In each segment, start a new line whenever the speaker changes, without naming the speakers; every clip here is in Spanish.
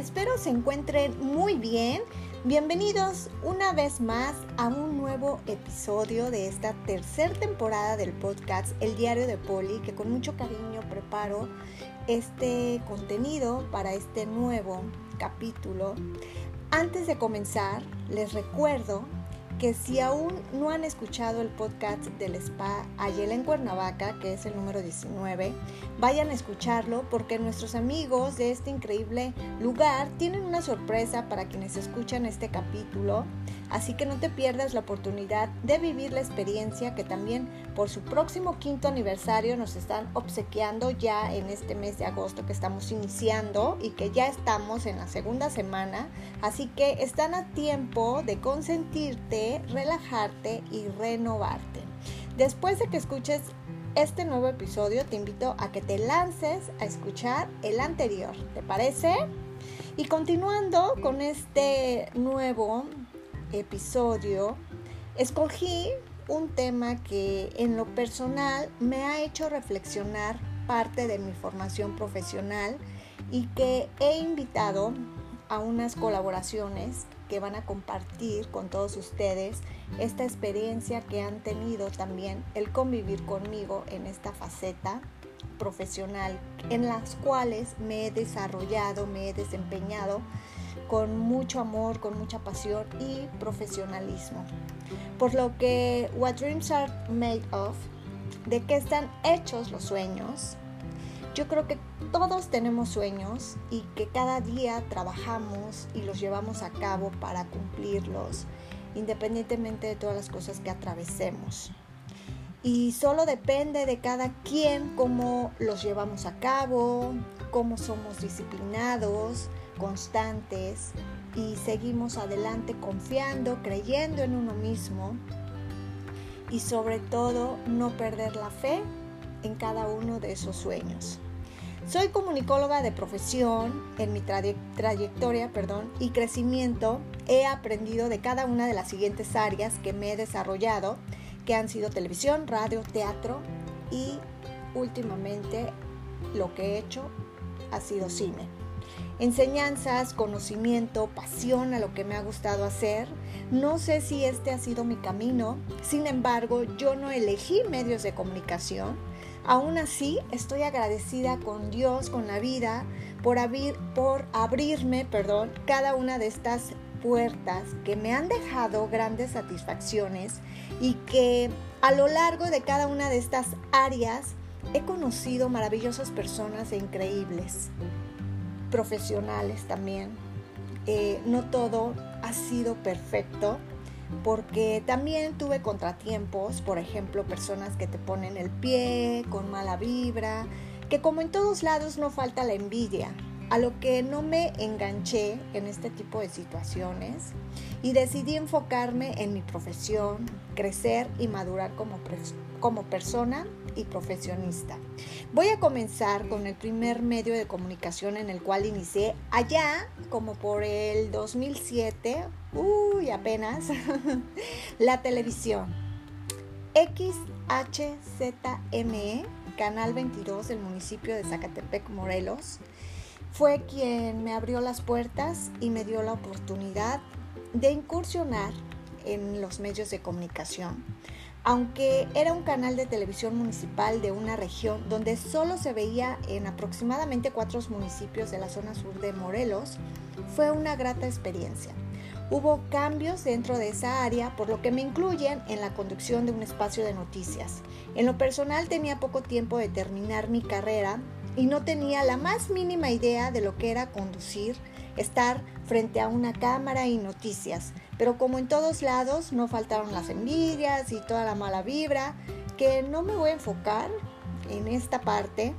espero se encuentren muy bien. Bienvenidos una vez más a un nuevo episodio de esta tercera temporada del podcast El Diario de Poli, que con mucho cariño preparo este contenido para este nuevo capítulo. Antes de comenzar, les recuerdo que si aún no han escuchado el podcast del spa Ayela en Cuernavaca, que es el número 19, vayan a escucharlo porque nuestros amigos de este increíble lugar tienen una sorpresa para quienes escuchan este capítulo. Así que no te pierdas la oportunidad de vivir la experiencia que también por su próximo quinto aniversario nos están obsequiando ya en este mes de agosto que estamos iniciando y que ya estamos en la segunda semana. Así que están a tiempo de consentirte, relajarte y renovarte. Después de que escuches este nuevo episodio, te invito a que te lances a escuchar el anterior. ¿Te parece? Y continuando con este nuevo episodio, escogí un tema que en lo personal me ha hecho reflexionar parte de mi formación profesional y que he invitado a unas colaboraciones que van a compartir con todos ustedes esta experiencia que han tenido también el convivir conmigo en esta faceta profesional en las cuales me he desarrollado, me he desempeñado con mucho amor, con mucha pasión y profesionalismo. Por lo que What Dreams Are Made Of, de qué están hechos los sueños, yo creo que todos tenemos sueños y que cada día trabajamos y los llevamos a cabo para cumplirlos, independientemente de todas las cosas que atravesemos. Y solo depende de cada quien cómo los llevamos a cabo, cómo somos disciplinados, constantes y seguimos adelante confiando, creyendo en uno mismo y sobre todo no perder la fe en cada uno de esos sueños. Soy comunicóloga de profesión, en mi trayectoria perdón, y crecimiento he aprendido de cada una de las siguientes áreas que me he desarrollado, que han sido televisión, radio, teatro y últimamente lo que he hecho ha sido cine enseñanzas, conocimiento, pasión a lo que me ha gustado hacer. No sé si este ha sido mi camino, sin embargo yo no elegí medios de comunicación. Aún así estoy agradecida con Dios, con la vida, por, abrir, por abrirme perdón, cada una de estas puertas que me han dejado grandes satisfacciones y que a lo largo de cada una de estas áreas he conocido maravillosas personas e increíbles profesionales también. Eh, no todo ha sido perfecto porque también tuve contratiempos, por ejemplo, personas que te ponen el pie con mala vibra, que como en todos lados no falta la envidia, a lo que no me enganché en este tipo de situaciones y decidí enfocarme en mi profesión, crecer y madurar como, como persona y profesionista. Voy a comenzar con el primer medio de comunicación en el cual inicié allá como por el 2007, uy, apenas, la televisión. XHZME, Canal 22 del municipio de Zacatepec, Morelos, fue quien me abrió las puertas y me dio la oportunidad de incursionar en los medios de comunicación aunque era un canal de televisión municipal de una región donde solo se veía en aproximadamente cuatro municipios de la zona sur de Morelos, fue una grata experiencia. Hubo cambios dentro de esa área, por lo que me incluyen en la conducción de un espacio de noticias. En lo personal tenía poco tiempo de terminar mi carrera y no tenía la más mínima idea de lo que era conducir, estar frente a una cámara y noticias. Pero como en todos lados, no faltaron las envidias y toda la mala vibra, que no me voy a enfocar en esta parte,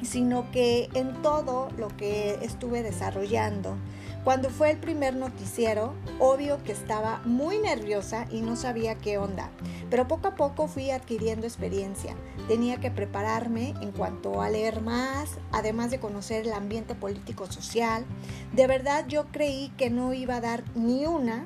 sino que en todo lo que estuve desarrollando. Cuando fue el primer noticiero, obvio que estaba muy nerviosa y no sabía qué onda, pero poco a poco fui adquiriendo experiencia. Tenía que prepararme en cuanto a leer más, además de conocer el ambiente político-social. De verdad yo creí que no iba a dar ni una.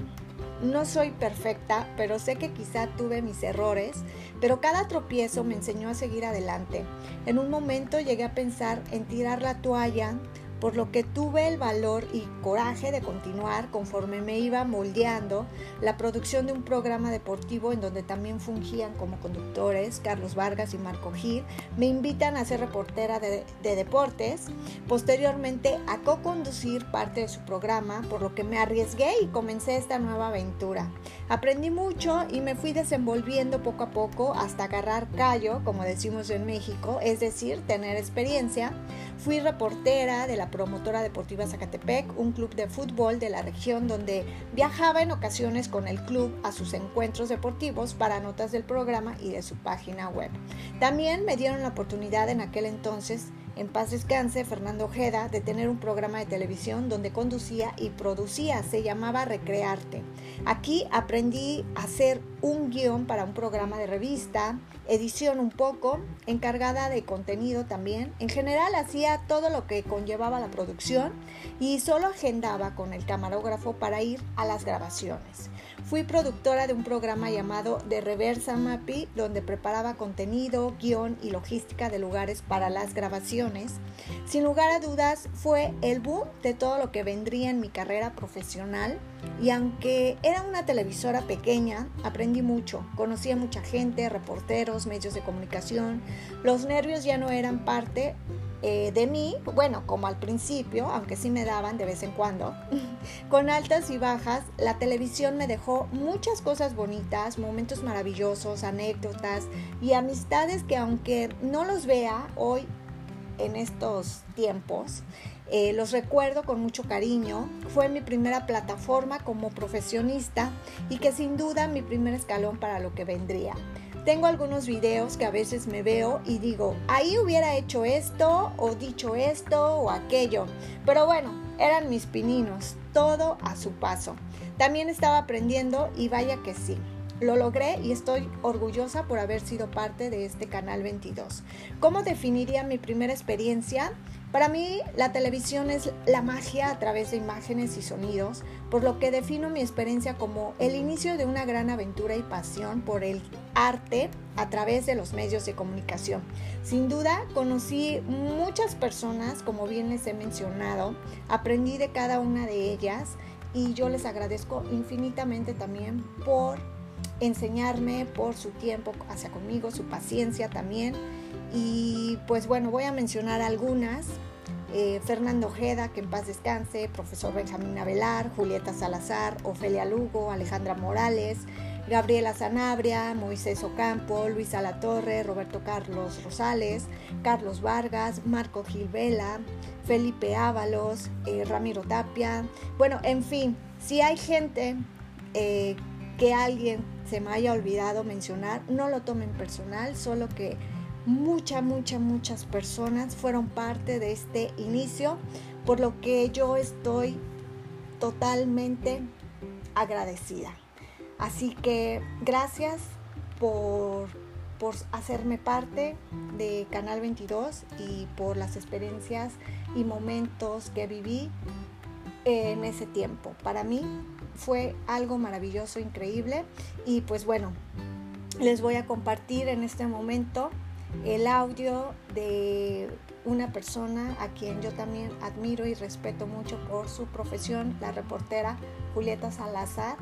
No soy perfecta, pero sé que quizá tuve mis errores, pero cada tropiezo me enseñó a seguir adelante. En un momento llegué a pensar en tirar la toalla por lo que tuve el valor y coraje de continuar conforme me iba moldeando la producción de un programa deportivo en donde también fungían como conductores Carlos Vargas y Marco Gil. Me invitan a ser reportera de, de deportes, posteriormente a co-conducir parte de su programa, por lo que me arriesgué y comencé esta nueva aventura. Aprendí mucho y me fui desenvolviendo poco a poco hasta agarrar callo, como decimos en México, es decir, tener experiencia. Fui reportera de la promotora deportiva Zacatepec, un club de fútbol de la región donde viajaba en ocasiones con el club a sus encuentros deportivos para notas del programa y de su página web. También me dieron la oportunidad en aquel entonces en paz descanse Fernando Ojeda de tener un programa de televisión donde conducía y producía, se llamaba Recrearte. Aquí aprendí a hacer un guion para un programa de revista, edición un poco, encargada de contenido también. En general hacía todo lo que conllevaba la producción y solo agendaba con el camarógrafo para ir a las grabaciones. Fui productora de un programa llamado De Reversa Mapi, donde preparaba contenido, guion y logística de lugares para las grabaciones. Sin lugar a dudas, fue el boom de todo lo que vendría en mi carrera profesional. Y aunque era una televisora pequeña, aprendí mucho. Conocí a mucha gente, reporteros, medios de comunicación. Los nervios ya no eran parte eh, de mí, bueno, como al principio, aunque sí me daban de vez en cuando, con altas y bajas, la televisión me dejó muchas cosas bonitas, momentos maravillosos, anécdotas y amistades que aunque no los vea hoy en estos tiempos, eh, los recuerdo con mucho cariño. Fue mi primera plataforma como profesionista y que sin duda mi primer escalón para lo que vendría. Tengo algunos videos que a veces me veo y digo, ahí hubiera hecho esto o dicho esto o aquello. Pero bueno, eran mis pininos, todo a su paso. También estaba aprendiendo y vaya que sí. Lo logré y estoy orgullosa por haber sido parte de este canal 22. ¿Cómo definiría mi primera experiencia? Para mí la televisión es la magia a través de imágenes y sonidos, por lo que defino mi experiencia como el inicio de una gran aventura y pasión por el arte a través de los medios de comunicación. Sin duda conocí muchas personas, como bien les he mencionado, aprendí de cada una de ellas y yo les agradezco infinitamente también por enseñarme, por su tiempo hacia conmigo, su paciencia también y pues bueno, voy a mencionar algunas. Eh, Fernando Ojeda, que en paz descanse, profesor Benjamín Avelar, Julieta Salazar, Ofelia Lugo, Alejandra Morales, Gabriela Sanabria, Moisés Ocampo, Luisa Latorre, Roberto Carlos Rosales, Carlos Vargas, Marco Gilvela, Felipe Ábalos, eh, Ramiro Tapia. Bueno, en fin, si hay gente eh, que alguien se me haya olvidado mencionar, no lo tomen personal, solo que muchas, muchas, muchas personas fueron parte de este inicio, por lo que yo estoy totalmente agradecida. Así que gracias por, por hacerme parte de Canal 22 y por las experiencias y momentos que viví en ese tiempo. Para mí fue algo maravilloso, increíble y pues bueno, les voy a compartir en este momento el audio de una persona a quien yo también admiro y respeto mucho por su profesión, la reportera Julieta Salazar,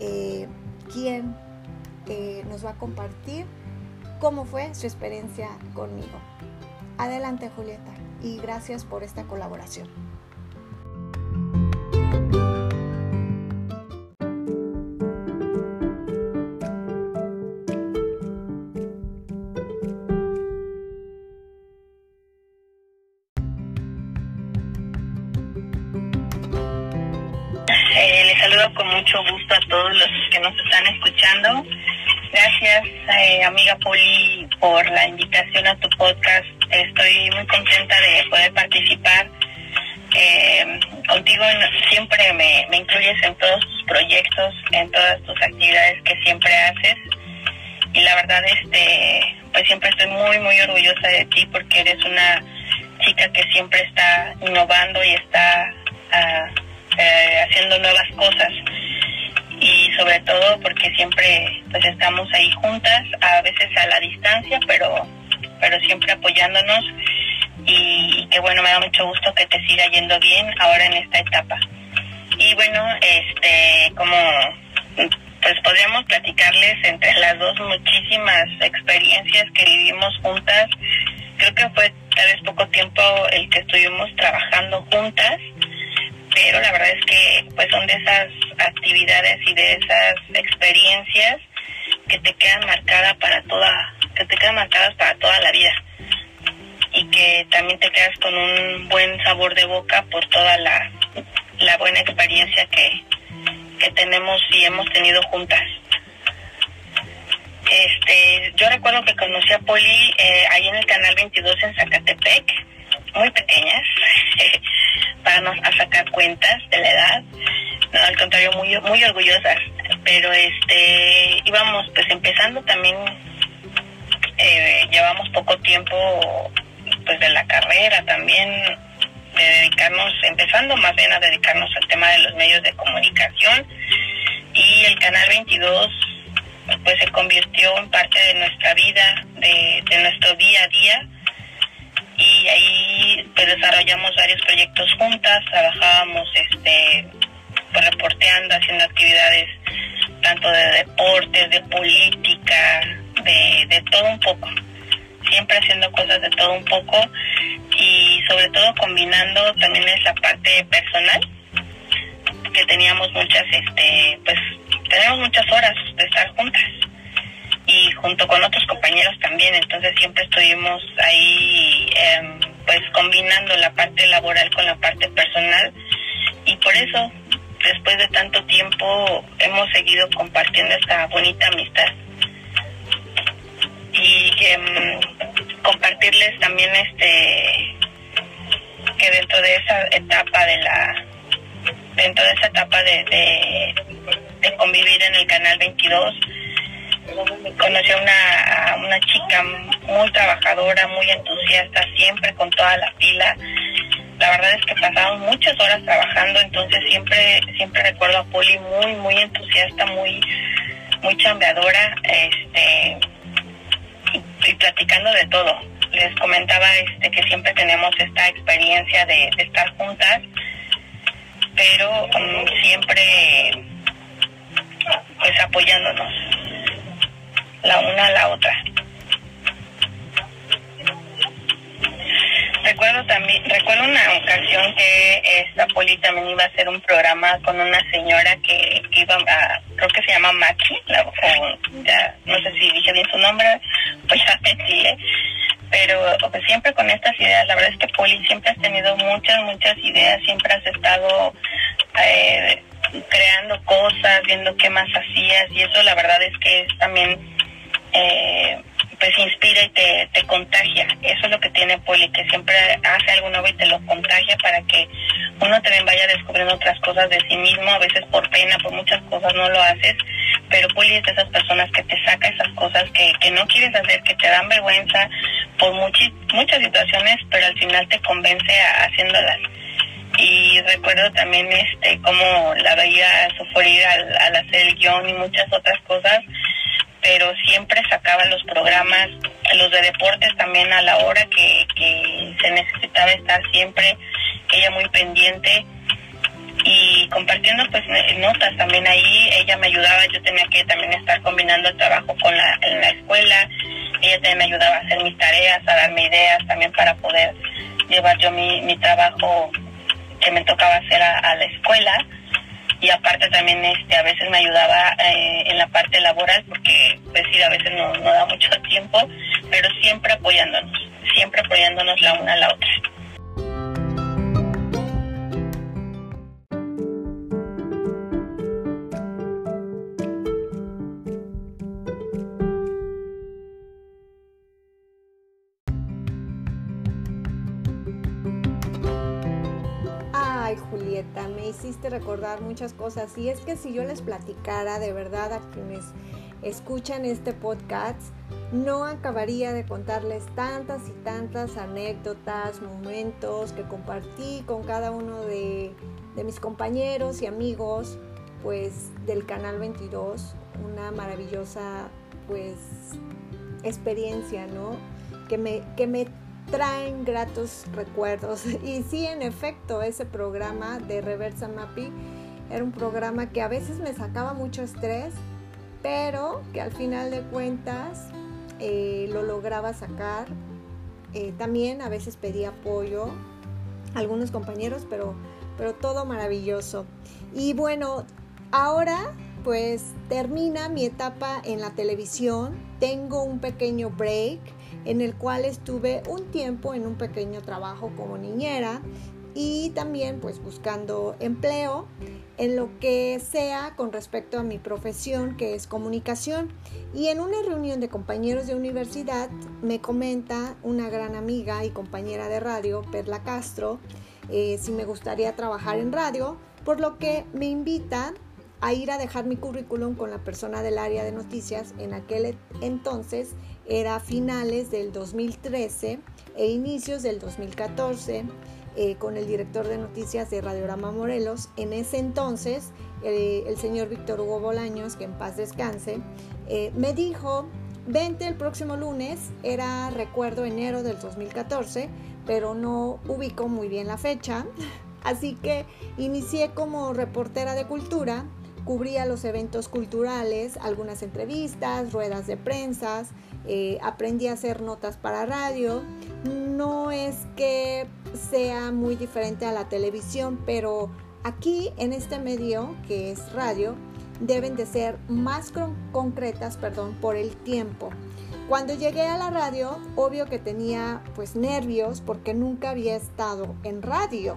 eh, quien eh, nos va a compartir cómo fue su experiencia conmigo. Adelante Julieta y gracias por esta colaboración.
Nos están escuchando. Gracias, eh, amiga Poli, por la invitación a tu podcast. Estoy muy contenta de poder participar. Eh, contigo siempre me, me incluyes en todos tus proyectos, en todas tus actividades que siempre haces. Y la verdad, este, pues siempre estoy muy, muy orgullosa de ti porque eres una chica que siempre está innovando y está uh, eh, haciendo nuevas cosas y sobre todo porque siempre pues estamos ahí juntas, a veces a la distancia, pero, pero siempre apoyándonos y que bueno, me da mucho gusto que te siga yendo bien ahora en esta etapa. Y bueno, este, como pues podríamos platicarles entre las dos muchísimas experiencias que vivimos juntas. Creo que fue tal vez poco tiempo el que estuvimos trabajando juntas, pero la verdad es que pues son de esas actividades y de esas experiencias que te quedan marcadas para toda, que te quedan marcadas para toda la vida y que también te quedas con un buen sabor de boca por toda la, la buena experiencia que, que tenemos y hemos tenido juntas. Este, yo recuerdo que conocí a Poli eh, ahí en el canal 22 en Zacatepec, muy pequeñas, para no sacar cuentas de la edad. No, al contrario, muy muy orgullosas. Pero este, íbamos pues empezando también, eh, llevamos poco tiempo pues de la carrera también de dedicarnos, empezando más bien a dedicarnos al tema de los medios de comunicación y el Canal 22 pues se convirtió en parte de nuestra vida, de, nuestro día a día y ahí pues desarrollamos varios proyectos juntas, trabajábamos este pues reporteando, haciendo actividades tanto de deportes, de política, de, de todo un poco, siempre haciendo cosas de todo un poco y sobre todo combinando también esa parte personal que teníamos muchas este pues tenemos muchas horas de estar juntas y junto con otros compañeros también. Entonces siempre estuvimos ahí em, pues combinando la parte laboral con la parte personal. Y por eso después de tanto tiempo hemos seguido compartiendo esta bonita amistad. Y em, compartirles también este que dentro de esa etapa de la dentro de esa etapa de, de, convivir en el canal 22 conocí a una, una chica muy trabajadora, muy entusiasta, siempre con toda la pila. La verdad es que pasamos muchas horas trabajando, entonces siempre siempre recuerdo a Poli muy muy entusiasta, muy muy chambeadora, este y platicando de todo. Les comentaba este que siempre tenemos esta experiencia de, estar juntas, pero mm, siempre pues apoyándonos la una a la otra. Recuerdo también, recuerdo una ocasión que esta poli también iba a hacer un programa con una señora que, iba a, creo que se llama Maki, ya, no sé si dije bien su nombre, pues ya mentiré, pero siempre con estas ideas, la verdad es que Poli siempre has tenido muchas, muchas ideas, siempre has estado eh, creando cosas, viendo qué más hacías y eso la verdad es que es también... Eh, pues inspira y te, te contagia. Eso es lo que tiene Poli, que siempre hace algo nuevo y te lo contagia para que uno también vaya descubriendo otras cosas de sí mismo, a veces por pena, por muchas cosas no lo haces, pero Poli es de esas personas que te saca esas cosas que, que no quieres hacer, que te dan vergüenza por muchas situaciones, pero al final te convence a, haciéndolas. Y recuerdo también este cómo la veía sufrir al, al hacer el guion y muchas otras cosas, pero siempre sacaba los programas, los de deportes también a la hora que, se necesitaba estar siempre, ella muy pendiente y compartiendo pues notas también ahí, ella me ayudaba, yo tenía que también estar combinando el trabajo con la escuela, ella también me ayudaba a hacer mis tareas, a darme ideas también para poder llevar yo mi, mi trabajo que me tocaba hacer a la escuela y aparte también este a veces me ayudaba eh, en la parte laboral porque pues sí a veces no, no da mucho tiempo pero siempre apoyándonos siempre apoyándonos la una a la otra
me hiciste recordar muchas cosas. Y es que si yo les platicara de verdad a quienes escuchan este podcast, no acabaría de contarles tantas y tantas anécdotas, momentos que compartí con cada uno de, de mis compañeros y amigos, pues del Canal 22, una maravillosa pues experiencia, ¿no? Que me, que me traen gratos recuerdos. Y sí, en efecto, ese programa de Reversa Mapping era un programa que a veces me sacaba mucho estrés, pero que al final de cuentas eh, lo lograba sacar. Eh, también a veces pedía apoyo a algunos compañeros, pero, pero todo maravilloso. Y bueno, ahora pues termina mi etapa en la televisión. Tengo un pequeño break en el cual estuve un tiempo en un pequeño trabajo como niñera y también pues buscando empleo en lo que sea con respecto a mi profesión que es comunicación. Y en una reunión de compañeros de universidad me comenta una gran amiga y compañera de radio, Perla Castro, eh, si me gustaría trabajar en radio, por lo que me invita a ir a dejar mi currículum con la persona del área de noticias en aquel entonces era finales del 2013 e inicios del 2014 eh, con el director de noticias de Radiorama Morelos. En ese entonces, el señor Víctor Hugo Bolaños, que en paz descanse, eh, me dijo, vente el próximo lunes, era recuerdo enero del 2014, pero no ubico muy bien la fecha. Así que inicié como reportera de cultura cubría los eventos culturales, algunas entrevistas, ruedas de prensa, eh, aprendí a hacer notas para radio. No es que sea muy diferente a la televisión, pero aquí en este medio, que es radio, deben de ser más concretas, perdón, por el tiempo. Cuando llegué a la radio, obvio que tenía pues nervios porque nunca había estado en radio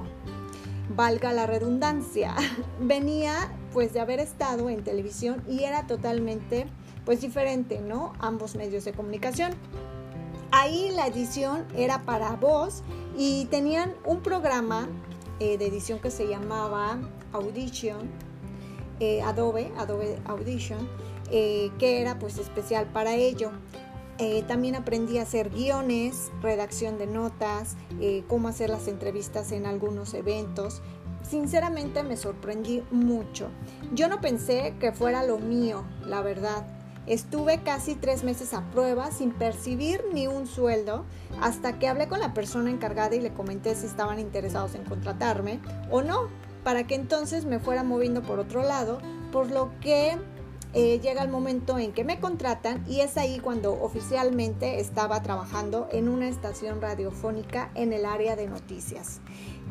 valga la redundancia, venía pues de haber estado en televisión y era totalmente pues diferente, ¿no? Ambos medios de comunicación. Ahí la edición era para voz y tenían un programa eh, de edición que se llamaba Audition, eh, Adobe, Adobe Audition, eh, que era pues especial para ello. Eh, también aprendí a hacer guiones, redacción de notas, eh, cómo hacer las entrevistas en algunos eventos. Sinceramente me sorprendí mucho. Yo no pensé que fuera lo mío, la verdad. Estuve casi tres meses a prueba sin percibir ni un sueldo hasta que hablé con la persona encargada y le comenté si estaban interesados en contratarme o no, para que entonces me fuera moviendo por otro lado, por lo que eh, llega el momento en que me contratan y es ahí cuando oficialmente estaba trabajando en una estación radiofónica en el área de noticias.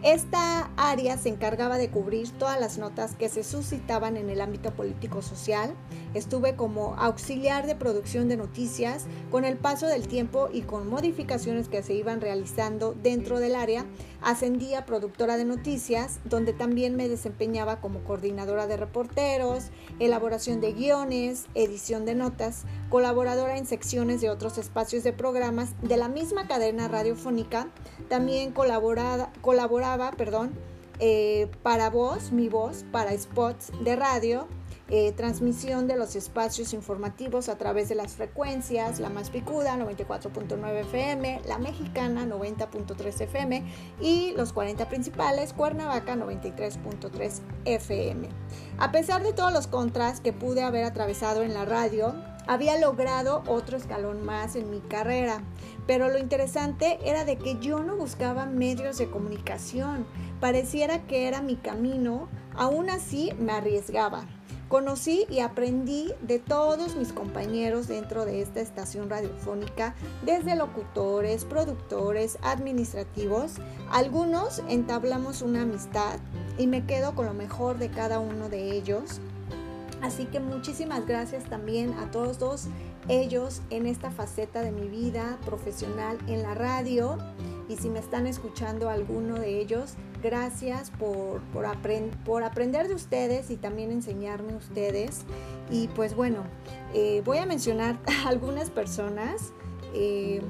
Esta área se encargaba de cubrir todas las notas que se suscitaban en el ámbito político-social. Estuve como auxiliar de producción de noticias. Con el paso del tiempo y con modificaciones que se iban realizando dentro del área, ascendí a productora de noticias, donde también me desempeñaba como coordinadora de reporteros, elaboración de guiones, edición de notas, colaboradora en secciones de otros espacios de programas de la misma cadena radiofónica. También colaboraba perdón, eh, para voz, mi voz, para spots de radio, eh, transmisión de los espacios informativos a través de las frecuencias, la más picuda 94.9 FM, la mexicana 90.3 FM y los 40 principales, Cuernavaca 93.3 FM. A pesar de todos los contras que pude haber atravesado en la radio, había logrado otro escalón más en mi carrera, pero lo interesante era de que yo no buscaba medios de comunicación, pareciera que era mi camino, aún así me arriesgaba. Conocí y aprendí de todos mis compañeros dentro de esta estación radiofónica, desde locutores, productores, administrativos. Algunos entablamos una amistad y me quedo con lo mejor de cada uno de ellos. Así que muchísimas gracias también a todos ellos en esta faceta de mi vida profesional en la radio. Y si me están escuchando alguno de ellos, gracias por, por, aprender de ustedes y también enseñarme ustedes. Y pues bueno, eh, voy a mencionar algunas personas. Eh,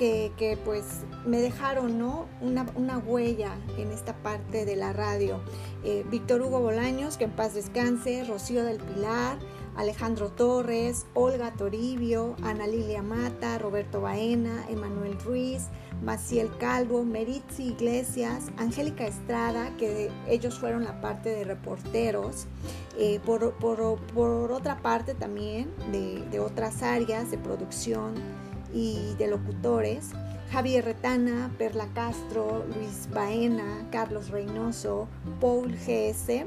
que, pues me dejaron ¿no? una, huella en esta parte de la radio. Eh, Víctor Hugo Bolaños, que en paz descanse, Rocío del Pilar, Alejandro Torres, Olga Toribio, Ana Lilia Mata, Roberto Baena, Emanuel Ruiz, Maciel Calvo, Meritzi Iglesias, Angélica Estrada, que ellos fueron la parte de reporteros, eh, por, otra parte también de, de otras áreas de producción y de locutores, Javier Retana, Perla Castro, Luis Baena, Carlos Reynoso, Paul GS,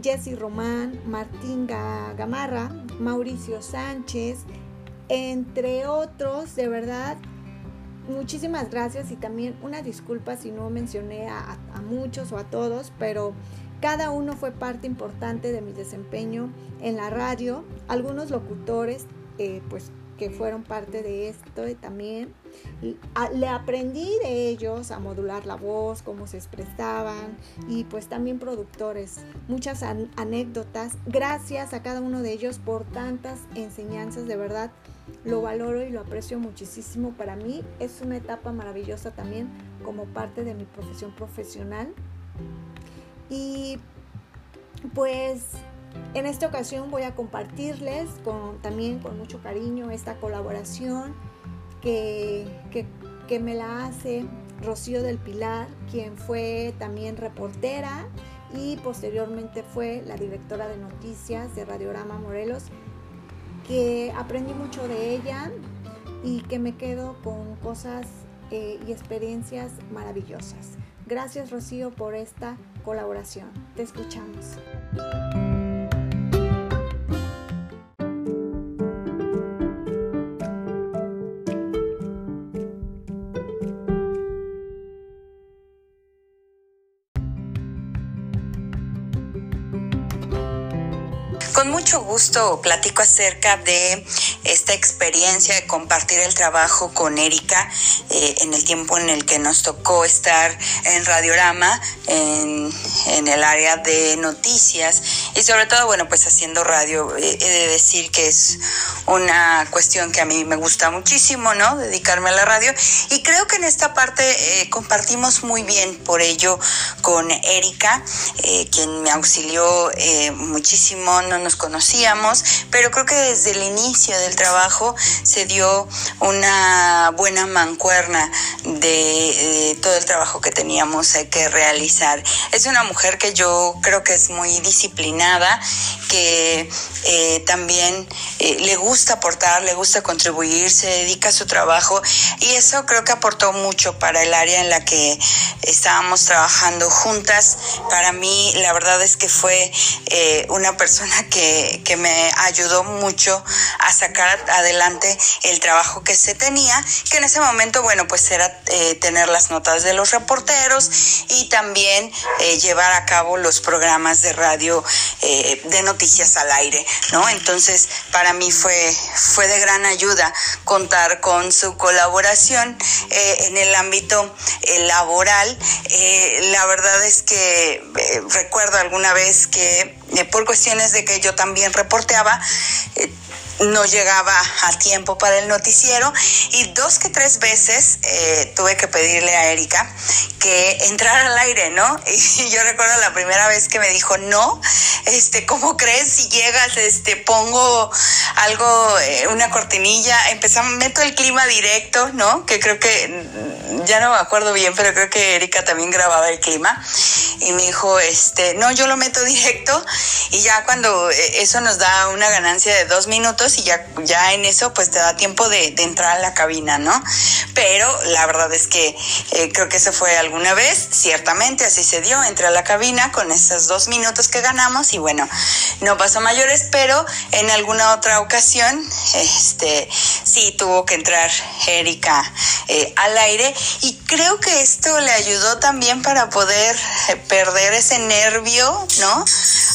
Jesse Román, Martín Gamarra, Mauricio Sánchez, entre otros, de verdad, muchísimas gracias y también una disculpa si no mencioné a, muchos o a todos, pero cada uno fue parte importante de mi desempeño en la radio, algunos locutores, eh, pues que fueron parte de esto y también le aprendí de ellos a modular la voz, cómo se expresaban y pues también productores. Muchas anécdotas. Gracias a cada uno de ellos por tantas enseñanzas, de verdad lo valoro y lo aprecio muchísimo. Para mí es una etapa maravillosa también como parte de mi profesión profesional. Y pues en esta ocasión voy a compartirles con, también con mucho cariño esta colaboración que, que, me la hace Rocío del Pilar, quien fue también reportera y posteriormente fue la directora de noticias de Radiorama Morelos, que aprendí mucho de ella y que me quedo con cosas eh, y experiencias maravillosas. Gracias Rocío por esta colaboración. Te escuchamos.
Mucho gusto platico acerca de esta experiencia de compartir el trabajo con Erika eh, en el tiempo en el que nos tocó estar en Radiorama, en, el área de noticias y sobre todo, bueno, pues haciendo radio. Eh, he de decir que es una cuestión que a mí me gusta muchísimo, ¿no? Dedicarme a la radio y creo que en esta parte eh, compartimos muy bien por ello con Erika, quien me auxilió muchísimo, no nos conocíamos, pero creo que desde el inicio del trabajo se dio una buena mancuerna de, todo el trabajo que teníamos que realizar. Es una mujer que yo creo que es muy disciplinada, que eh, también eh, le gusta aportar, le gusta contribuir, se dedica a su trabajo y eso creo que aportó mucho para el área en la que estábamos trabajando juntas. Para mí la verdad es que fue eh, una persona que, que me ayudó mucho a sacar adelante el trabajo que se tenía, que en ese momento, bueno, pues era eh, tener las notas de los reporteros y también eh, llevar a cabo los programas de radio eh, de noticias al aire, ¿no? Entonces, para mí fue, fue de gran ayuda contar con su colaboración en el ámbito laboral. la verdad es que recuerdo alguna vez que por cuestiones de que yo también reporteaba, no llegaba a tiempo para el noticiero y dos que tres veces eh, tuve que pedirle a Erika que entrara al aire, ¿no? Y yo recuerdo la primera vez que me dijo, no, este, ¿cómo crees? Si llegas, este, pongo algo, eh, una cortinilla, empezamos, meto el clima directo, ¿no? Que creo que, ya no me acuerdo bien, pero creo que Erika también grababa el clima. Y me dijo, este, no, yo lo meto directo y ya cuando eh, eso nos da una ganancia de dos minutos y ya, ya en eso pues te da tiempo de, entrar a la cabina, ¿no? Pero la verdad es que eh, creo que eso fue alguna vez, ciertamente así se dio, entré a la cabina con esos dos minutos que ganamos y bueno, no pasó mayores, pero en alguna otra ocasión, este, sí tuvo que entrar Erika eh, al aire y creo que esto le ayudó también para poder eh, perder ese nervio, ¿no?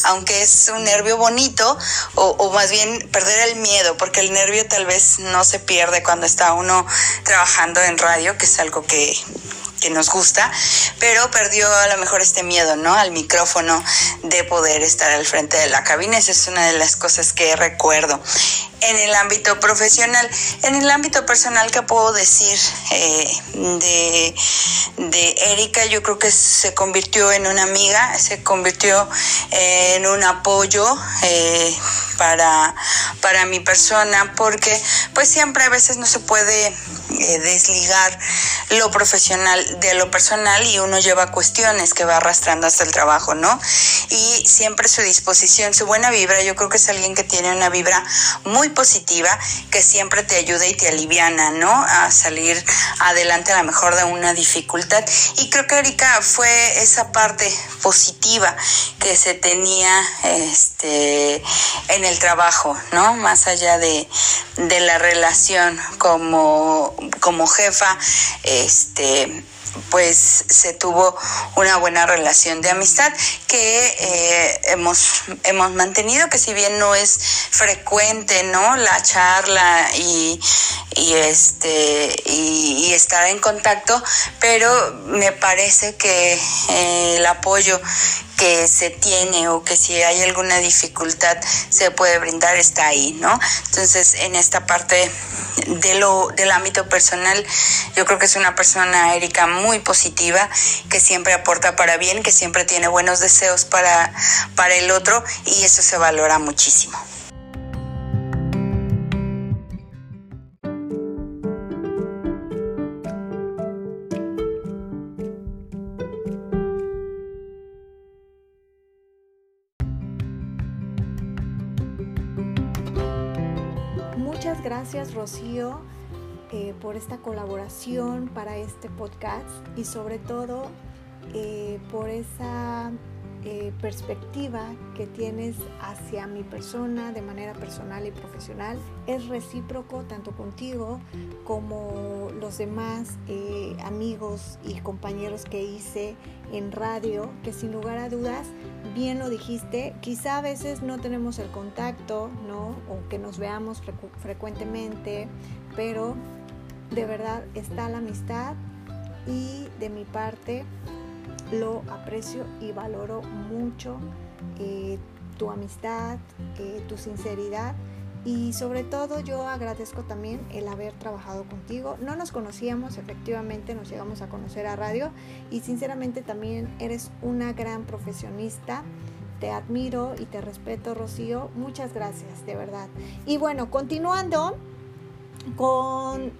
Aunque es un nervio bonito, o, o más bien perder el miedo, porque el nervio tal vez no se pierde cuando está uno trabajando en radio, que es algo que nos gusta, pero perdió a lo mejor este miedo, ¿no? Al micrófono de poder estar al frente de la cabina. Esa es una de las cosas que recuerdo. En el ámbito profesional, en el ámbito personal, ¿qué puedo decir eh, de, de Erika? Yo creo que se convirtió en una amiga, se convirtió en un apoyo. Eh, para, para mi persona, porque pues siempre a veces no se puede eh, desligar lo profesional de lo personal y uno lleva cuestiones que va arrastrando hasta el trabajo, ¿no? Y siempre su disposición, su buena vibra, yo creo que es alguien que tiene una vibra muy positiva, que siempre te ayuda y te aliviana, ¿no? A salir adelante a lo mejor de una dificultad. Y creo que Erika fue esa parte positiva que se tenía este, en el trabajo, ¿no? Más allá de, de la relación como, como jefa, este pues se tuvo una buena relación de amistad que eh, hemos, hemos mantenido, que si bien no es frecuente, ¿no? La charla y, y este, y, estar en contacto, pero me parece que eh, el apoyo que se tiene o que si hay alguna dificultad se puede brindar está ahí, ¿no? Entonces, en esta parte de lo del ámbito personal, yo creo que es una persona Erika muy positiva, que siempre aporta para bien, que siempre tiene buenos deseos para para el otro y eso se valora muchísimo.
gracias Rocío eh, por esta colaboración para este podcast y sobre todo eh, por esa eh, perspectiva que tienes hacia mi persona de manera personal y profesional es recíproco tanto contigo como los demás amigos y compañeros que hice en radio, que sin lugar a dudas, bien lo dijiste, quizá a veces no tenemos el contacto, ¿no? O que nos veamos frecuentemente, pero de verdad está la amistad y de mi parte lo aprecio y valoro mucho eh, tu amistad, eh, tu sinceridad y sobre todo yo agradezco también el haber trabajado contigo. No nos conocíamos, efectivamente nos llegamos a conocer a radio y sinceramente también eres una gran profesionista. Te admiro y te respeto, Rocío. Muchas gracias, de verdad. Y bueno, continuando con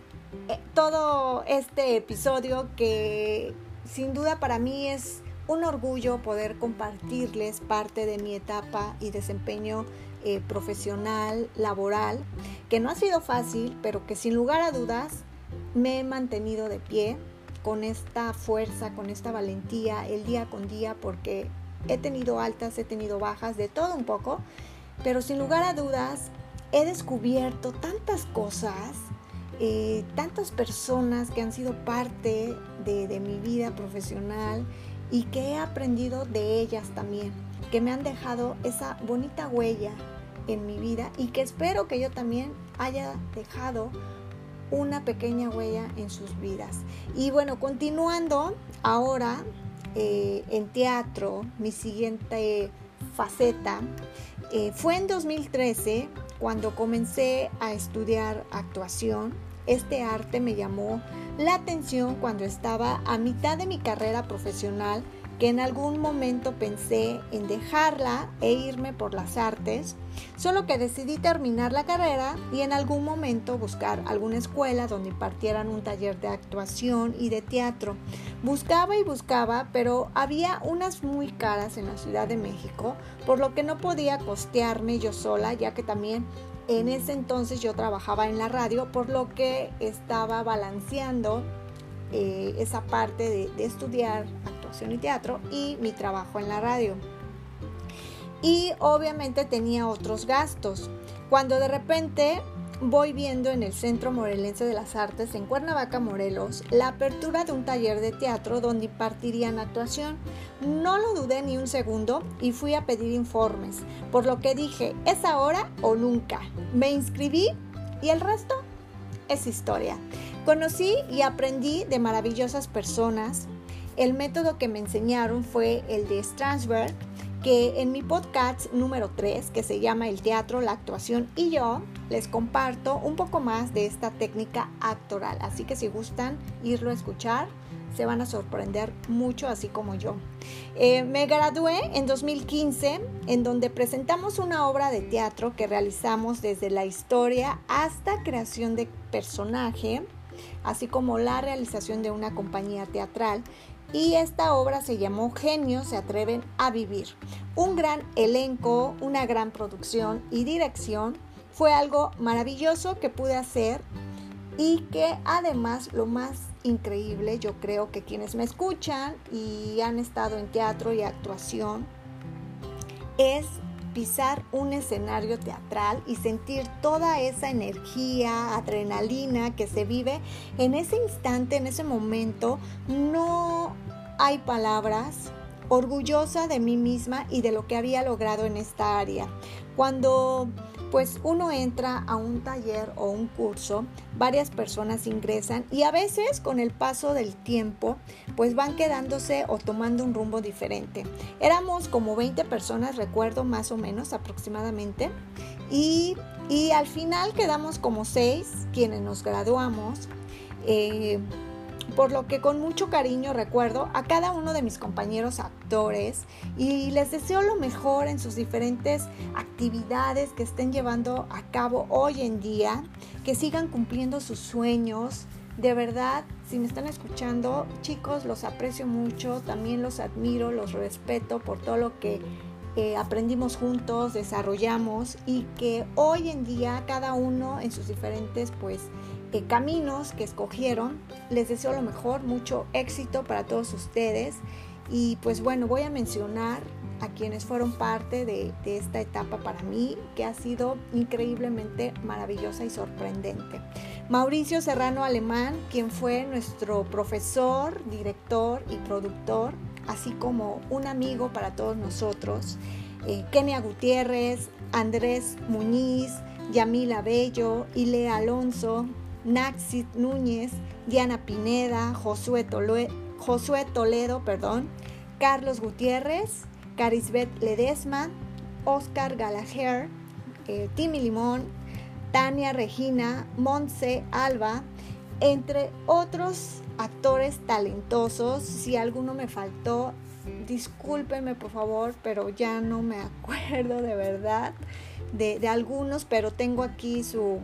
todo este episodio que sin duda para mí es un orgullo poder compartirles parte de mi etapa y desempeño eh, profesional, laboral, que no ha sido fácil, pero que sin lugar a dudas me he mantenido de pie con esta fuerza, con esta valentía, el día con día, porque he tenido altas, he tenido bajas, de todo un poco, pero sin lugar a dudas he descubierto tantas cosas eh, tantas personas que han sido parte de, mi vida profesional y que he aprendido de ellas también, que me han dejado esa bonita huella en mi vida y que espero que yo también haya dejado una pequeña huella en sus vidas. Y bueno, continuando ahora eh, en teatro, mi siguiente faceta eh, fue en 2013 cuando comencé a estudiar actuación este arte me llamó la atención cuando estaba a mitad de mi carrera profesional, que en algún momento pensé en dejarla e irme por las artes, solo que decidí terminar la carrera y en algún momento buscar alguna escuela donde impartieran un taller de actuación y de teatro. Buscaba y buscaba, pero había unas muy caras en la Ciudad de México, por lo que no podía costearme yo sola, ya que también en ese entonces yo trabajaba en la radio, por lo que estaba balanceando eh, esa parte de, de estudiar actuación y teatro y mi trabajo en la radio. Y obviamente tenía otros gastos. Cuando de repente voy viendo en el Centro Morelense de las Artes en Cuernavaca, Morelos, la apertura de un taller de teatro donde impartirían actuación. No lo dudé ni un segundo y fui a pedir informes, por lo que dije, es ahora o nunca. Me inscribí y el resto es historia. Conocí y aprendí de maravillosas personas. El método que me enseñaron fue el de Strasberg, que en mi podcast número 3, que se llama El teatro, la actuación y yo, les comparto un poco más de esta técnica actoral. Así que si gustan irlo a escuchar, se van a sorprender mucho, así como yo. Eh, me gradué en 2015 en donde presentamos una obra de teatro que realizamos desde la historia hasta creación de personaje, así como la realización de una compañía teatral. Y esta obra se llamó Genios se atreven a vivir. Un gran elenco, una gran producción y dirección. Fue algo maravilloso que pude hacer y que además lo más increíble, yo creo que quienes me escuchan y han estado en teatro y actuación, es pisar un escenario teatral y sentir toda esa energía, adrenalina que se vive en ese instante, en ese momento. No hay palabras, orgullosa de mí misma y de lo que había logrado en esta área. Cuando pues uno entra a un taller o un curso, varias personas ingresan y a veces con el paso del tiempo pues van quedándose o tomando un rumbo diferente. Éramos como 20 personas, recuerdo más o menos aproximadamente, y, al final quedamos como 6 quienes nos graduamos. Eh, por lo que con mucho cariño recuerdo a cada uno de mis compañeros actores y les deseo lo mejor en sus diferentes actividades que estén llevando a cabo hoy en día, que sigan cumpliendo sus sueños. De verdad, si me están escuchando, chicos, los aprecio mucho, también los admiro, los respeto por todo lo que eh, aprendimos juntos, desarrollamos y que hoy en día cada uno en sus diferentes pues caminos que escogieron. Les deseo lo mejor, mucho éxito para todos ustedes. Y pues bueno, voy a mencionar a quienes fueron parte de, esta etapa para mí, que ha sido increíblemente maravillosa y sorprendente. Mauricio Serrano Alemán, quien fue nuestro profesor, director y productor, así como un amigo para todos nosotros. Eh, Kenia Gutiérrez, Andrés Muñiz, Yamila Bello, Ile Alonso, Naxit Núñez, Diana Pineda, Josué Toledo, perdón, Carlos Gutiérrez, Carisbet Ledesma, Oscar Gallagher, eh, Timmy Limón, Tania Regina, Monse Alba, entre otros actores talentosos. Si alguno me faltó, discúlpenme por favor, pero ya no me acuerdo de verdad de algunos, pero tengo aquí su,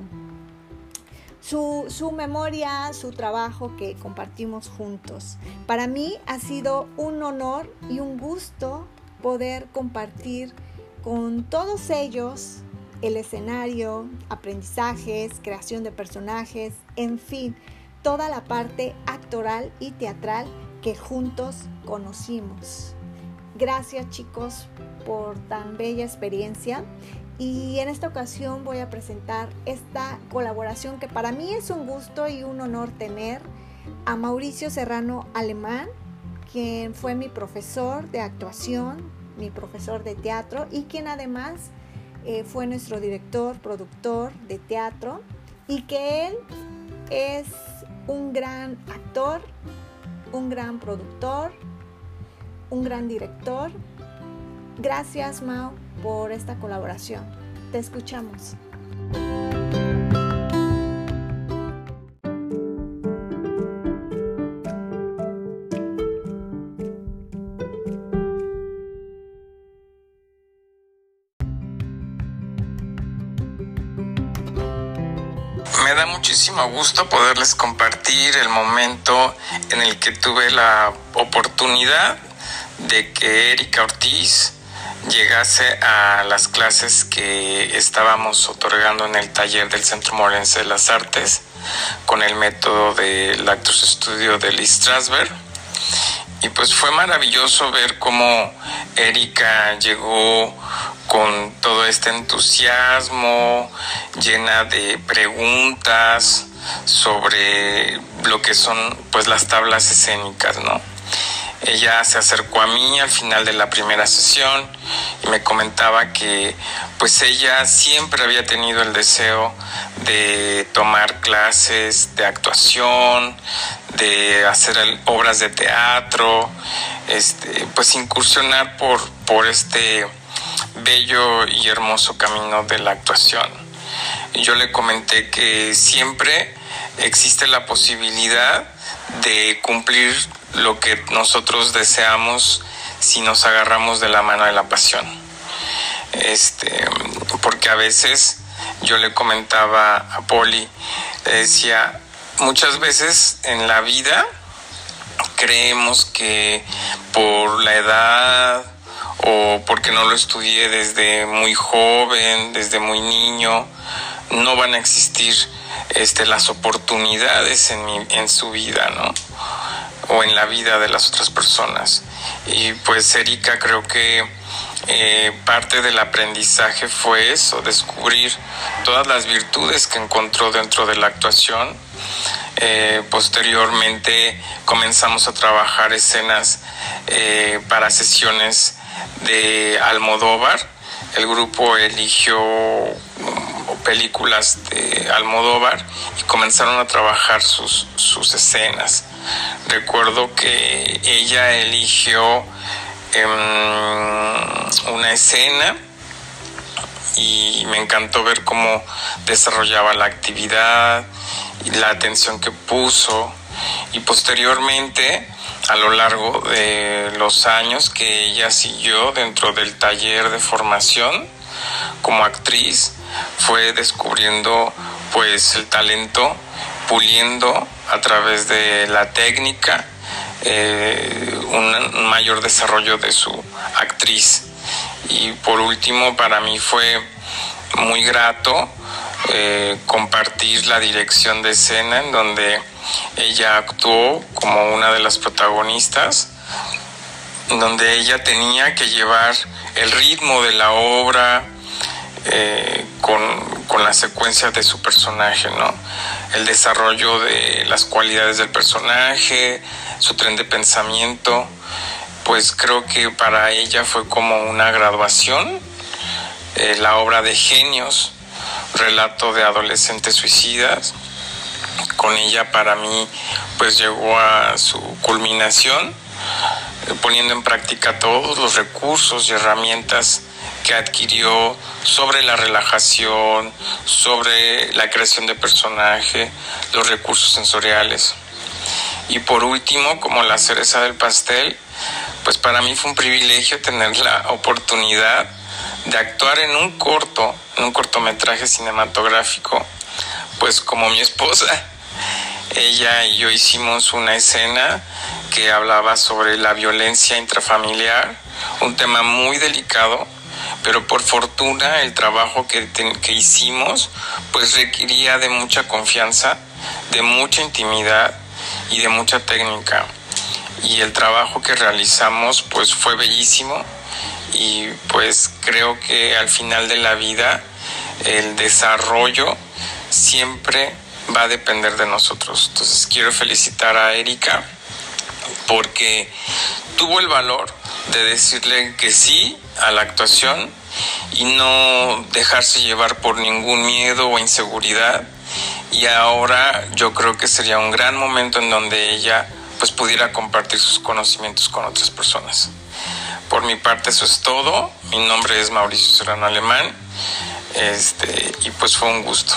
su, memoria, su trabajo que compartimos juntos. Para mí ha sido un honor y un gusto poder compartir con todos ellos el escenario, aprendizajes, creación de personajes, en fin, toda la parte actoral y teatral que juntos conocimos. Gracias chicos por tan bella experiencia y en esta ocasión voy a presentar esta colaboración que para mí es un gusto y un honor tener a Mauricio Serrano Alemán, quien fue mi profesor de actuación, mi profesor de teatro y quien además eh, fue nuestro director, productor de teatro y que él es un gran actor, un gran productor, un gran director. Gracias, Mau, por esta colaboración. Te escuchamos.
Me da muchísimo gusto poderles compartir el momento en el que tuve la oportunidad de que Erika Ortiz llegase a las clases que estábamos otorgando en el taller del Centro Morense de las Artes con el método del Actors Studio de Lee Strasberg. Y pues fue maravilloso ver cómo Erika llegó con todo este entusiasmo, llena de preguntas sobre lo que son pues las tablas escénicas, ¿no? Ella se acercó a mí al final de la primera sesión y me comentaba que pues ella siempre había tenido el deseo de tomar clases de actuación, de hacer obras de teatro, este, pues incursionar por, por este bello y hermoso camino de la actuación. Yo le comenté que siempre existe la posibilidad de cumplir lo que nosotros deseamos si nos agarramos de la mano de la pasión. este, porque a veces yo le comentaba a Poli, le decía, muchas veces en la vida creemos que por la edad o porque no lo estudié desde muy joven, desde muy niño, no van a existir este, las oportunidades en, mi, en su vida, ¿no? O en la vida de las otras personas. Y pues Erika creo que eh, parte del aprendizaje fue eso, descubrir todas las virtudes que encontró dentro de la actuación. Eh, posteriormente comenzamos a trabajar escenas eh, para sesiones de Almodóvar. El grupo eligió mm, películas de Almodóvar y comenzaron a trabajar sus, sus escenas. Recuerdo que ella eligió em, una escena y me encantó ver cómo desarrollaba la actividad y la atención que puso. Y posteriormente a lo largo de los años que ella siguió dentro del taller de formación como actriz fue descubriendo pues el talento puliendo a través de la técnica eh, un mayor desarrollo de su actriz. Y por último para mí fue muy grato eh, compartir la dirección de escena en donde ella actuó como una de las protagonistas, donde ella tenía que llevar el ritmo de la obra eh, con, con, la secuencia de su personaje, ¿no? El desarrollo de las cualidades del personaje, su tren de pensamiento, pues creo que para ella fue como una graduación, eh, la obra de genios, relato de adolescentes suicidas, con ella para mí pues llegó a su culminación eh, poniendo en práctica todos los recursos y herramientas que adquirió sobre la relajación, sobre la creación de personaje, los recursos sensoriales. Y por último, como la cereza del pastel, pues para mí fue un privilegio tener la oportunidad de actuar en un corto, en un cortometraje cinematográfico, pues como mi esposa ella y yo hicimos una escena que hablaba sobre la violencia intrafamiliar, un tema muy delicado, pero por fortuna el trabajo que, que hicimos pues requería de mucha confianza, de mucha intimidad y de mucha técnica. Y el trabajo que realizamos pues fue bellísimo y pues creo que al final de la vida el desarrollo siempre va a depender de nosotros. Entonces quiero felicitar a Erika porque tuvo el valor de decirle que sí a la actuación y no dejarse llevar por ningún miedo o inseguridad. Y ahora yo creo que sería un gran momento en donde ella pues pudiera compartir sus conocimientos con otras personas. Por mi parte eso es todo. Mi nombre es Mauricio Serrano Alemán. Este, y pues fue un gusto.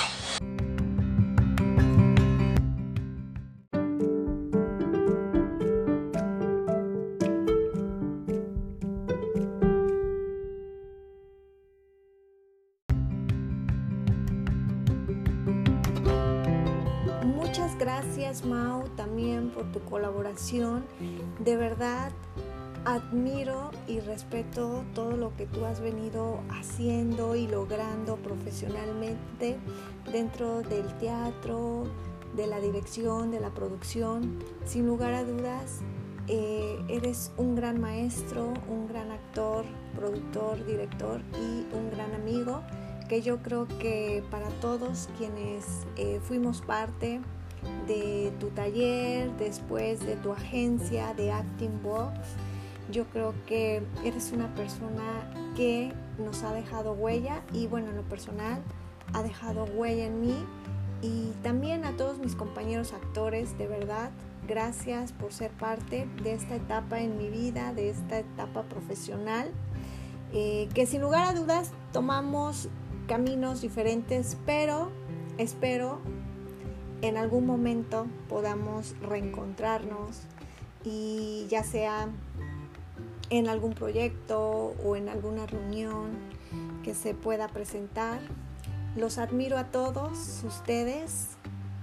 De verdad admiro y respeto todo lo que tú has venido haciendo y logrando profesionalmente dentro del teatro, de la dirección, de la producción. Sin lugar a dudas, eh, eres un gran maestro, un gran actor, productor, director y un gran amigo que yo creo que para todos quienes eh, fuimos parte de tu taller, después de tu agencia de Acting Box. Yo creo que eres una persona que nos ha dejado huella y bueno, en lo personal ha dejado huella en mí y también a todos mis compañeros actores, de verdad, gracias por ser parte de esta etapa en mi vida, de esta etapa profesional, eh, que sin lugar a dudas tomamos caminos diferentes, pero espero en algún momento podamos reencontrarnos y ya sea en algún proyecto o en alguna reunión que se pueda presentar. Los admiro a todos ustedes,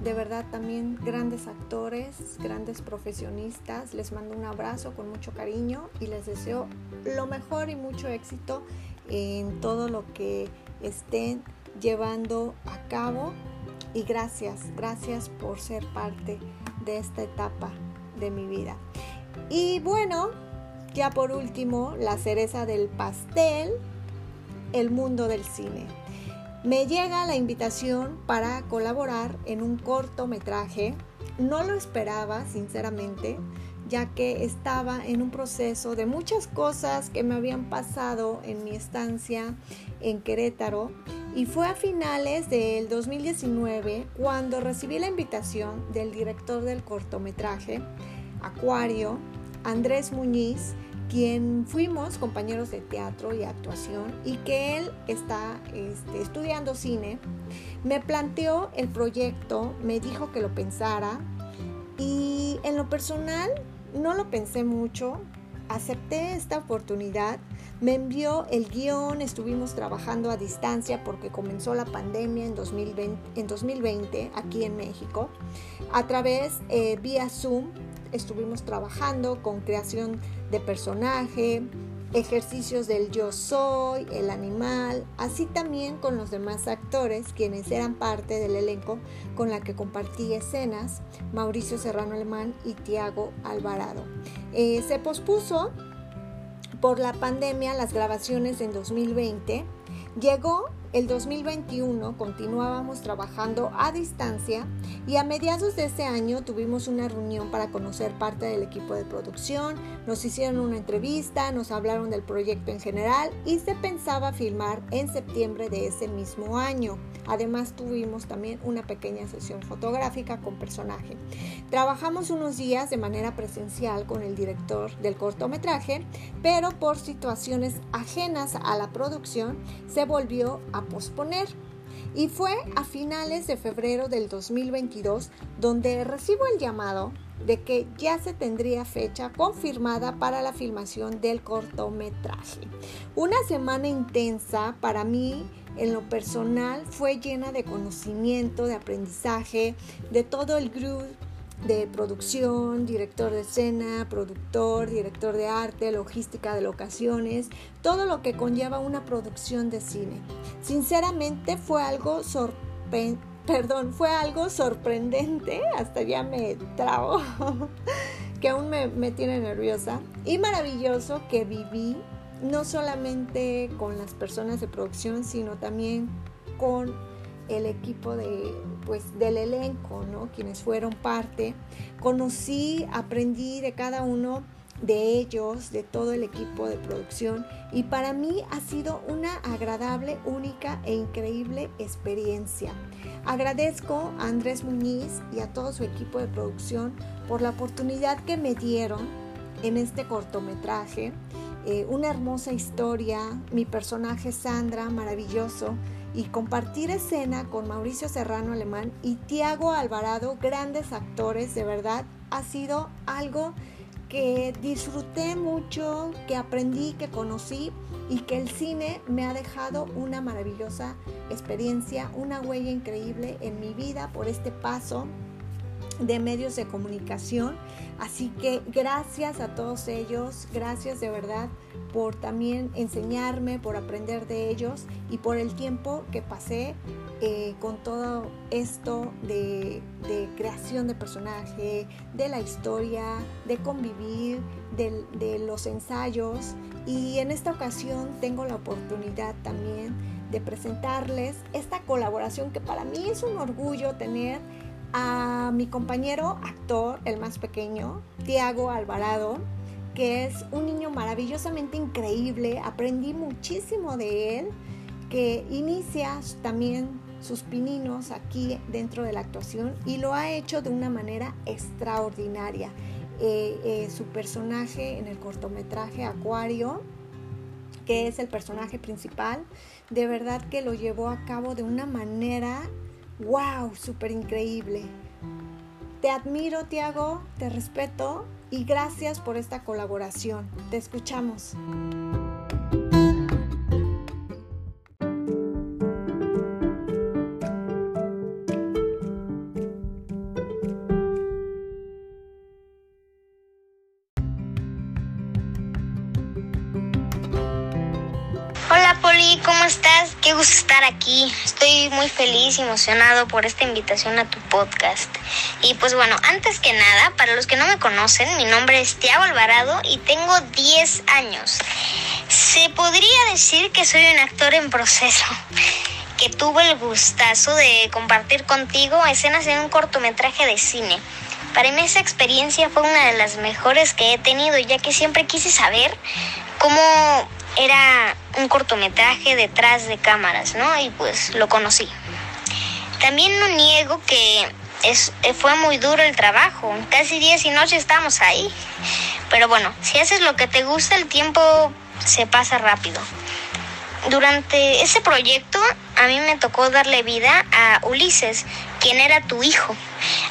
de verdad también grandes actores, grandes profesionistas. Les mando un abrazo con mucho cariño y les deseo lo mejor y mucho éxito en todo lo que estén llevando a cabo. Y gracias, gracias por ser parte de esta etapa de mi vida. Y bueno, ya por último, la cereza del pastel, el mundo del cine. Me llega la invitación para colaborar en un cortometraje. No lo esperaba, sinceramente, ya que estaba en un proceso de muchas cosas que me habían pasado en mi estancia en Querétaro. Y fue a finales del 2019 cuando recibí la invitación del director del cortometraje, Acuario, Andrés Muñiz, quien fuimos compañeros de teatro y actuación y que él está este, estudiando cine, me planteó el proyecto, me dijo que lo pensara y en lo personal no lo pensé mucho, acepté esta oportunidad, me envió el guion, estuvimos trabajando a distancia porque comenzó la pandemia en 2020, en 2020 aquí en México, a través eh, vía Zoom estuvimos trabajando con creación de personaje, ejercicios del yo soy, el animal, así también con los demás actores quienes eran parte del elenco con la que compartí escenas, Mauricio Serrano Alemán y Tiago Alvarado. Eh, se pospuso por la pandemia las grabaciones en 2020, llegó el 2021 continuábamos trabajando a distancia y a mediados de ese año tuvimos una reunión para conocer parte del equipo de producción, nos hicieron una entrevista, nos hablaron del proyecto en general y se pensaba filmar en septiembre de ese mismo año. Además tuvimos también una pequeña sesión fotográfica con personaje. Trabajamos unos días de manera presencial con el director del cortometraje, pero por situaciones ajenas a la producción se volvió a posponer. Y fue a finales de febrero del 2022 donde recibo el llamado de que ya se tendría fecha confirmada para la filmación del cortometraje. Una semana intensa para mí en lo personal fue llena de conocimiento, de aprendizaje, de todo el grupo de producción, director de escena, productor, director de arte, logística de locaciones, todo lo que conlleva una producción de cine. Sinceramente fue algo Perdón, fue algo sorprendente, hasta ya me trabo, que aún me, me tiene nerviosa, y maravilloso que viví no solamente con las personas de producción, sino también con el equipo de, pues, del elenco, ¿no? quienes fueron parte. Conocí, aprendí de cada uno de ellos, de todo el equipo de producción y para mí ha sido una agradable, única e increíble experiencia. Agradezco a Andrés Muñiz y a todo su equipo de producción por la oportunidad que me dieron en este cortometraje. Eh, una hermosa historia, mi personaje Sandra, maravilloso, y compartir escena con Mauricio Serrano Alemán y Tiago Alvarado, grandes actores, de verdad, ha sido algo que disfruté mucho, que aprendí, que conocí y que el cine me ha dejado una maravillosa experiencia, una huella increíble en mi vida por este paso de medios de comunicación. Así que gracias a todos ellos, gracias de verdad por también enseñarme, por aprender de ellos y por el tiempo que pasé eh, con todo esto de, creación de personaje, de la historia, de convivir, de, de los ensayos. Y en esta ocasión tengo la oportunidad también de presentarles esta colaboración que para mí es un orgullo tener a mi compañero actor, el más pequeño, Tiago Alvarado, que es un niño maravillosamente increíble. Aprendí muchísimo de él, que inicia también sus pininos aquí dentro de la actuación y lo ha hecho de una manera extraordinaria. Eh, eh, su personaje en el cortometraje Acuario, que es el personaje principal, de verdad que lo llevó a cabo de una manera ¡Wow! Súper increíble. Te admiro, Tiago, te respeto y gracias por esta colaboración. Te escuchamos.
Estar aquí. Estoy muy feliz y emocionado por esta invitación a tu podcast. Y pues bueno, antes que nada, para los que no me conocen, mi nombre es Tiago Alvarado y tengo 10 años. Se podría decir que soy un actor en proceso, que tuve el gustazo de compartir contigo escenas en un cortometraje de cine. Para mí esa experiencia fue una de las mejores que he tenido, ya que siempre quise saber cómo era un cortometraje detrás de cámaras, ¿no? Y pues lo conocí. También no niego que es, fue muy duro el trabajo, casi días y noches estamos ahí. Pero bueno, si haces lo que te gusta, el tiempo se pasa rápido. Durante ese proyecto a mí me tocó darle vida a Ulises, quien era tu hijo.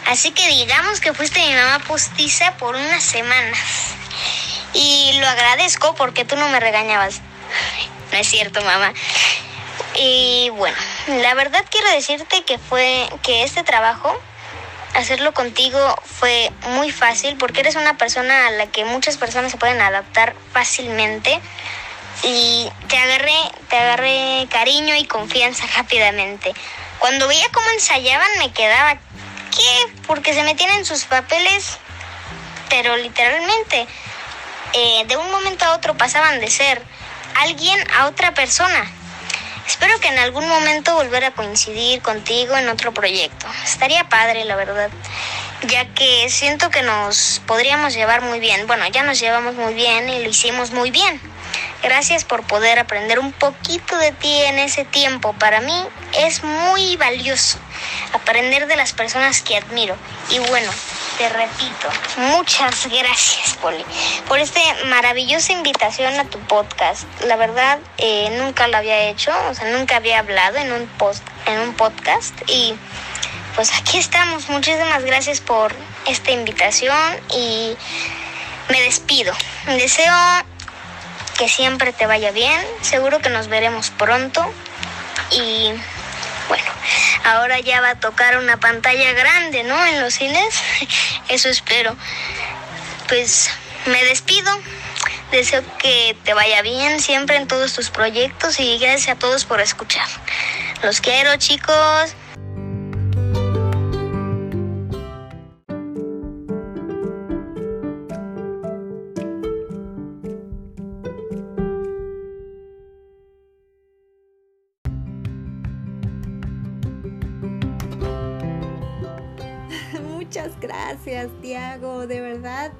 Así que digamos que fuiste mi mamá postiza por unas semanas. Y lo agradezco porque tú no me regañabas. No es cierto, mamá. Y bueno, la verdad quiero decirte que fue que este trabajo hacerlo contigo fue muy fácil porque eres una persona a la que muchas personas se pueden adaptar fácilmente y te agarré, te agarré cariño y confianza rápidamente. Cuando veía cómo ensayaban me quedaba ¿qué? Porque se metían en sus papeles, pero literalmente eh, de un momento a otro pasaban de ser alguien a otra persona. Espero que en algún momento volver a coincidir contigo en otro proyecto. Estaría padre, la verdad, ya que siento que nos podríamos llevar muy bien. Bueno, ya nos llevamos muy bien y lo hicimos muy bien. Gracias por poder aprender un poquito de ti en ese tiempo. Para mí es muy valioso aprender de las personas que admiro. Y bueno, te repito, muchas gracias, Poli, por esta maravillosa invitación a tu podcast. La verdad, eh, nunca lo había hecho, o sea, nunca había hablado en un, post, en un podcast. Y pues aquí estamos. Muchísimas gracias por esta invitación y me despido. Deseo que siempre te vaya bien. Seguro que nos veremos pronto. Y bueno, ahora ya va a tocar una pantalla grande, ¿no? En los cines. Eso espero. Pues me despido. Deseo que te vaya bien siempre en todos tus proyectos y gracias a todos por escuchar. Los quiero, chicos.
Tiago. De verdad,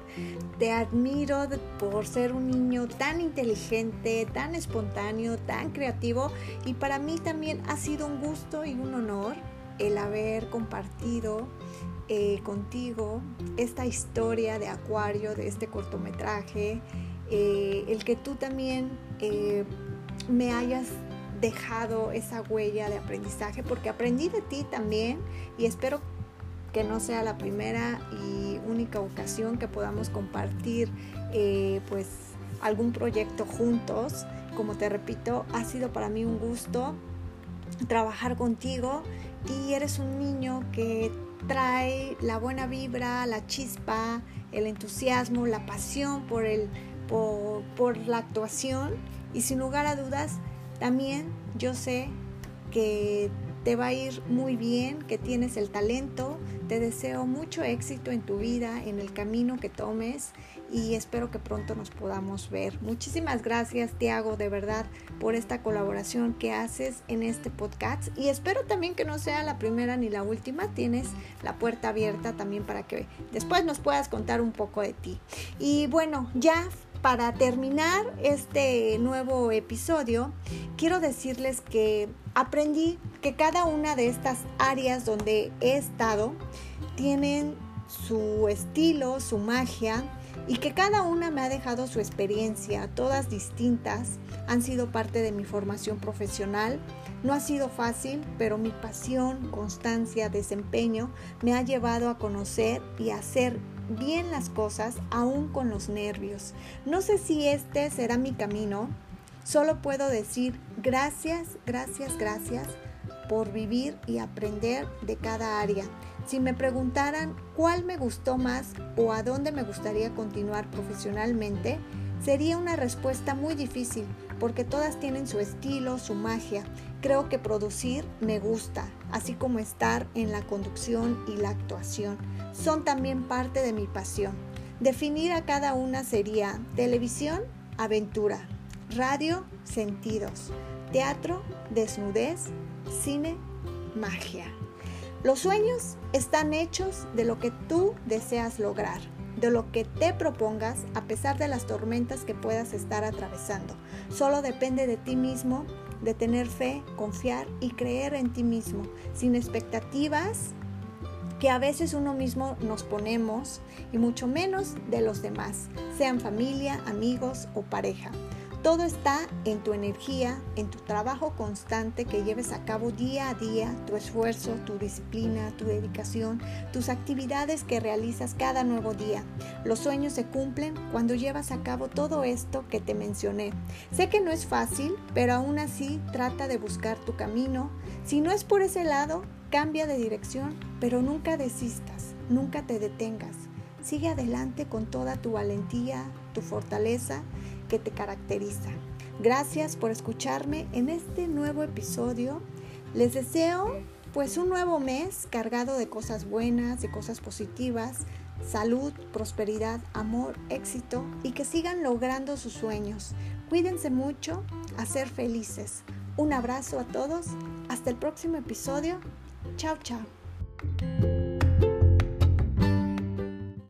te admiro por ser un niño tan inteligente, tan espontáneo, tan creativo. Y para mí también ha sido un gusto y un honor el haber compartido eh, contigo esta historia de Acuario, de este cortometraje. Eh, el que tú también eh, me hayas dejado esa huella de aprendizaje, porque aprendí de ti también y espero que no sea la primera y única ocasión que podamos compartir eh, pues algún proyecto juntos. Como te repito, ha sido para mí un gusto trabajar contigo y eres un niño que trae la buena vibra, la chispa, el entusiasmo, la pasión por, el, por, por la actuación y sin lugar a dudas también yo sé que te va a ir muy bien, que tienes el talento. Te deseo mucho éxito en tu vida, en el camino que tomes y espero que pronto nos podamos ver. Muchísimas gracias, Tiago, de verdad, por esta colaboración que haces en este podcast y espero también que no sea la primera ni la última. Tienes la puerta abierta también para que después nos puedas contar un poco de ti. Y bueno, ya para terminar este nuevo episodio, quiero decirles que aprendí que cada una de estas áreas donde he estado tienen su estilo, su magia y que cada una me ha dejado su experiencia, todas distintas, han sido parte de mi formación profesional. No ha sido fácil, pero mi pasión, constancia, desempeño me ha llevado a conocer y a hacer bien las cosas aún con los nervios. No sé si este será mi camino. Solo puedo decir gracias, gracias, gracias por vivir y aprender de cada área. Si me preguntaran cuál me gustó más o a dónde me gustaría continuar profesionalmente, sería una respuesta muy difícil porque todas tienen su estilo, su magia. Creo que producir me gusta, así como estar en la conducción y la actuación. Son también parte de mi pasión. Definir a cada una sería televisión, aventura, radio, sentidos, teatro, desnudez, cine, magia. Los sueños están hechos de lo que tú deseas lograr, de lo que te propongas a pesar de las tormentas que puedas estar atravesando. Solo depende de ti mismo, de tener fe, confiar y creer en ti mismo, sin expectativas que a veces uno mismo nos ponemos y mucho menos de los demás, sean familia, amigos o pareja. Todo está en tu energía, en tu trabajo constante que lleves a cabo día a día, tu esfuerzo, tu disciplina, tu dedicación, tus actividades que realizas cada nuevo día. Los sueños se cumplen cuando llevas a cabo todo esto que te mencioné. Sé que no es fácil, pero aún así trata de buscar tu camino. Si no es por ese lado, cambia de dirección, pero nunca desistas, nunca te detengas. Sigue adelante con toda tu valentía, tu fortaleza que te caracteriza. Gracias por escucharme en este nuevo episodio. Les deseo pues un nuevo mes cargado de cosas buenas, de cosas positivas, salud, prosperidad, amor, éxito y que sigan logrando sus sueños. Cuídense mucho, a ser felices. Un abrazo a todos. Hasta el próximo episodio. Chao, chao.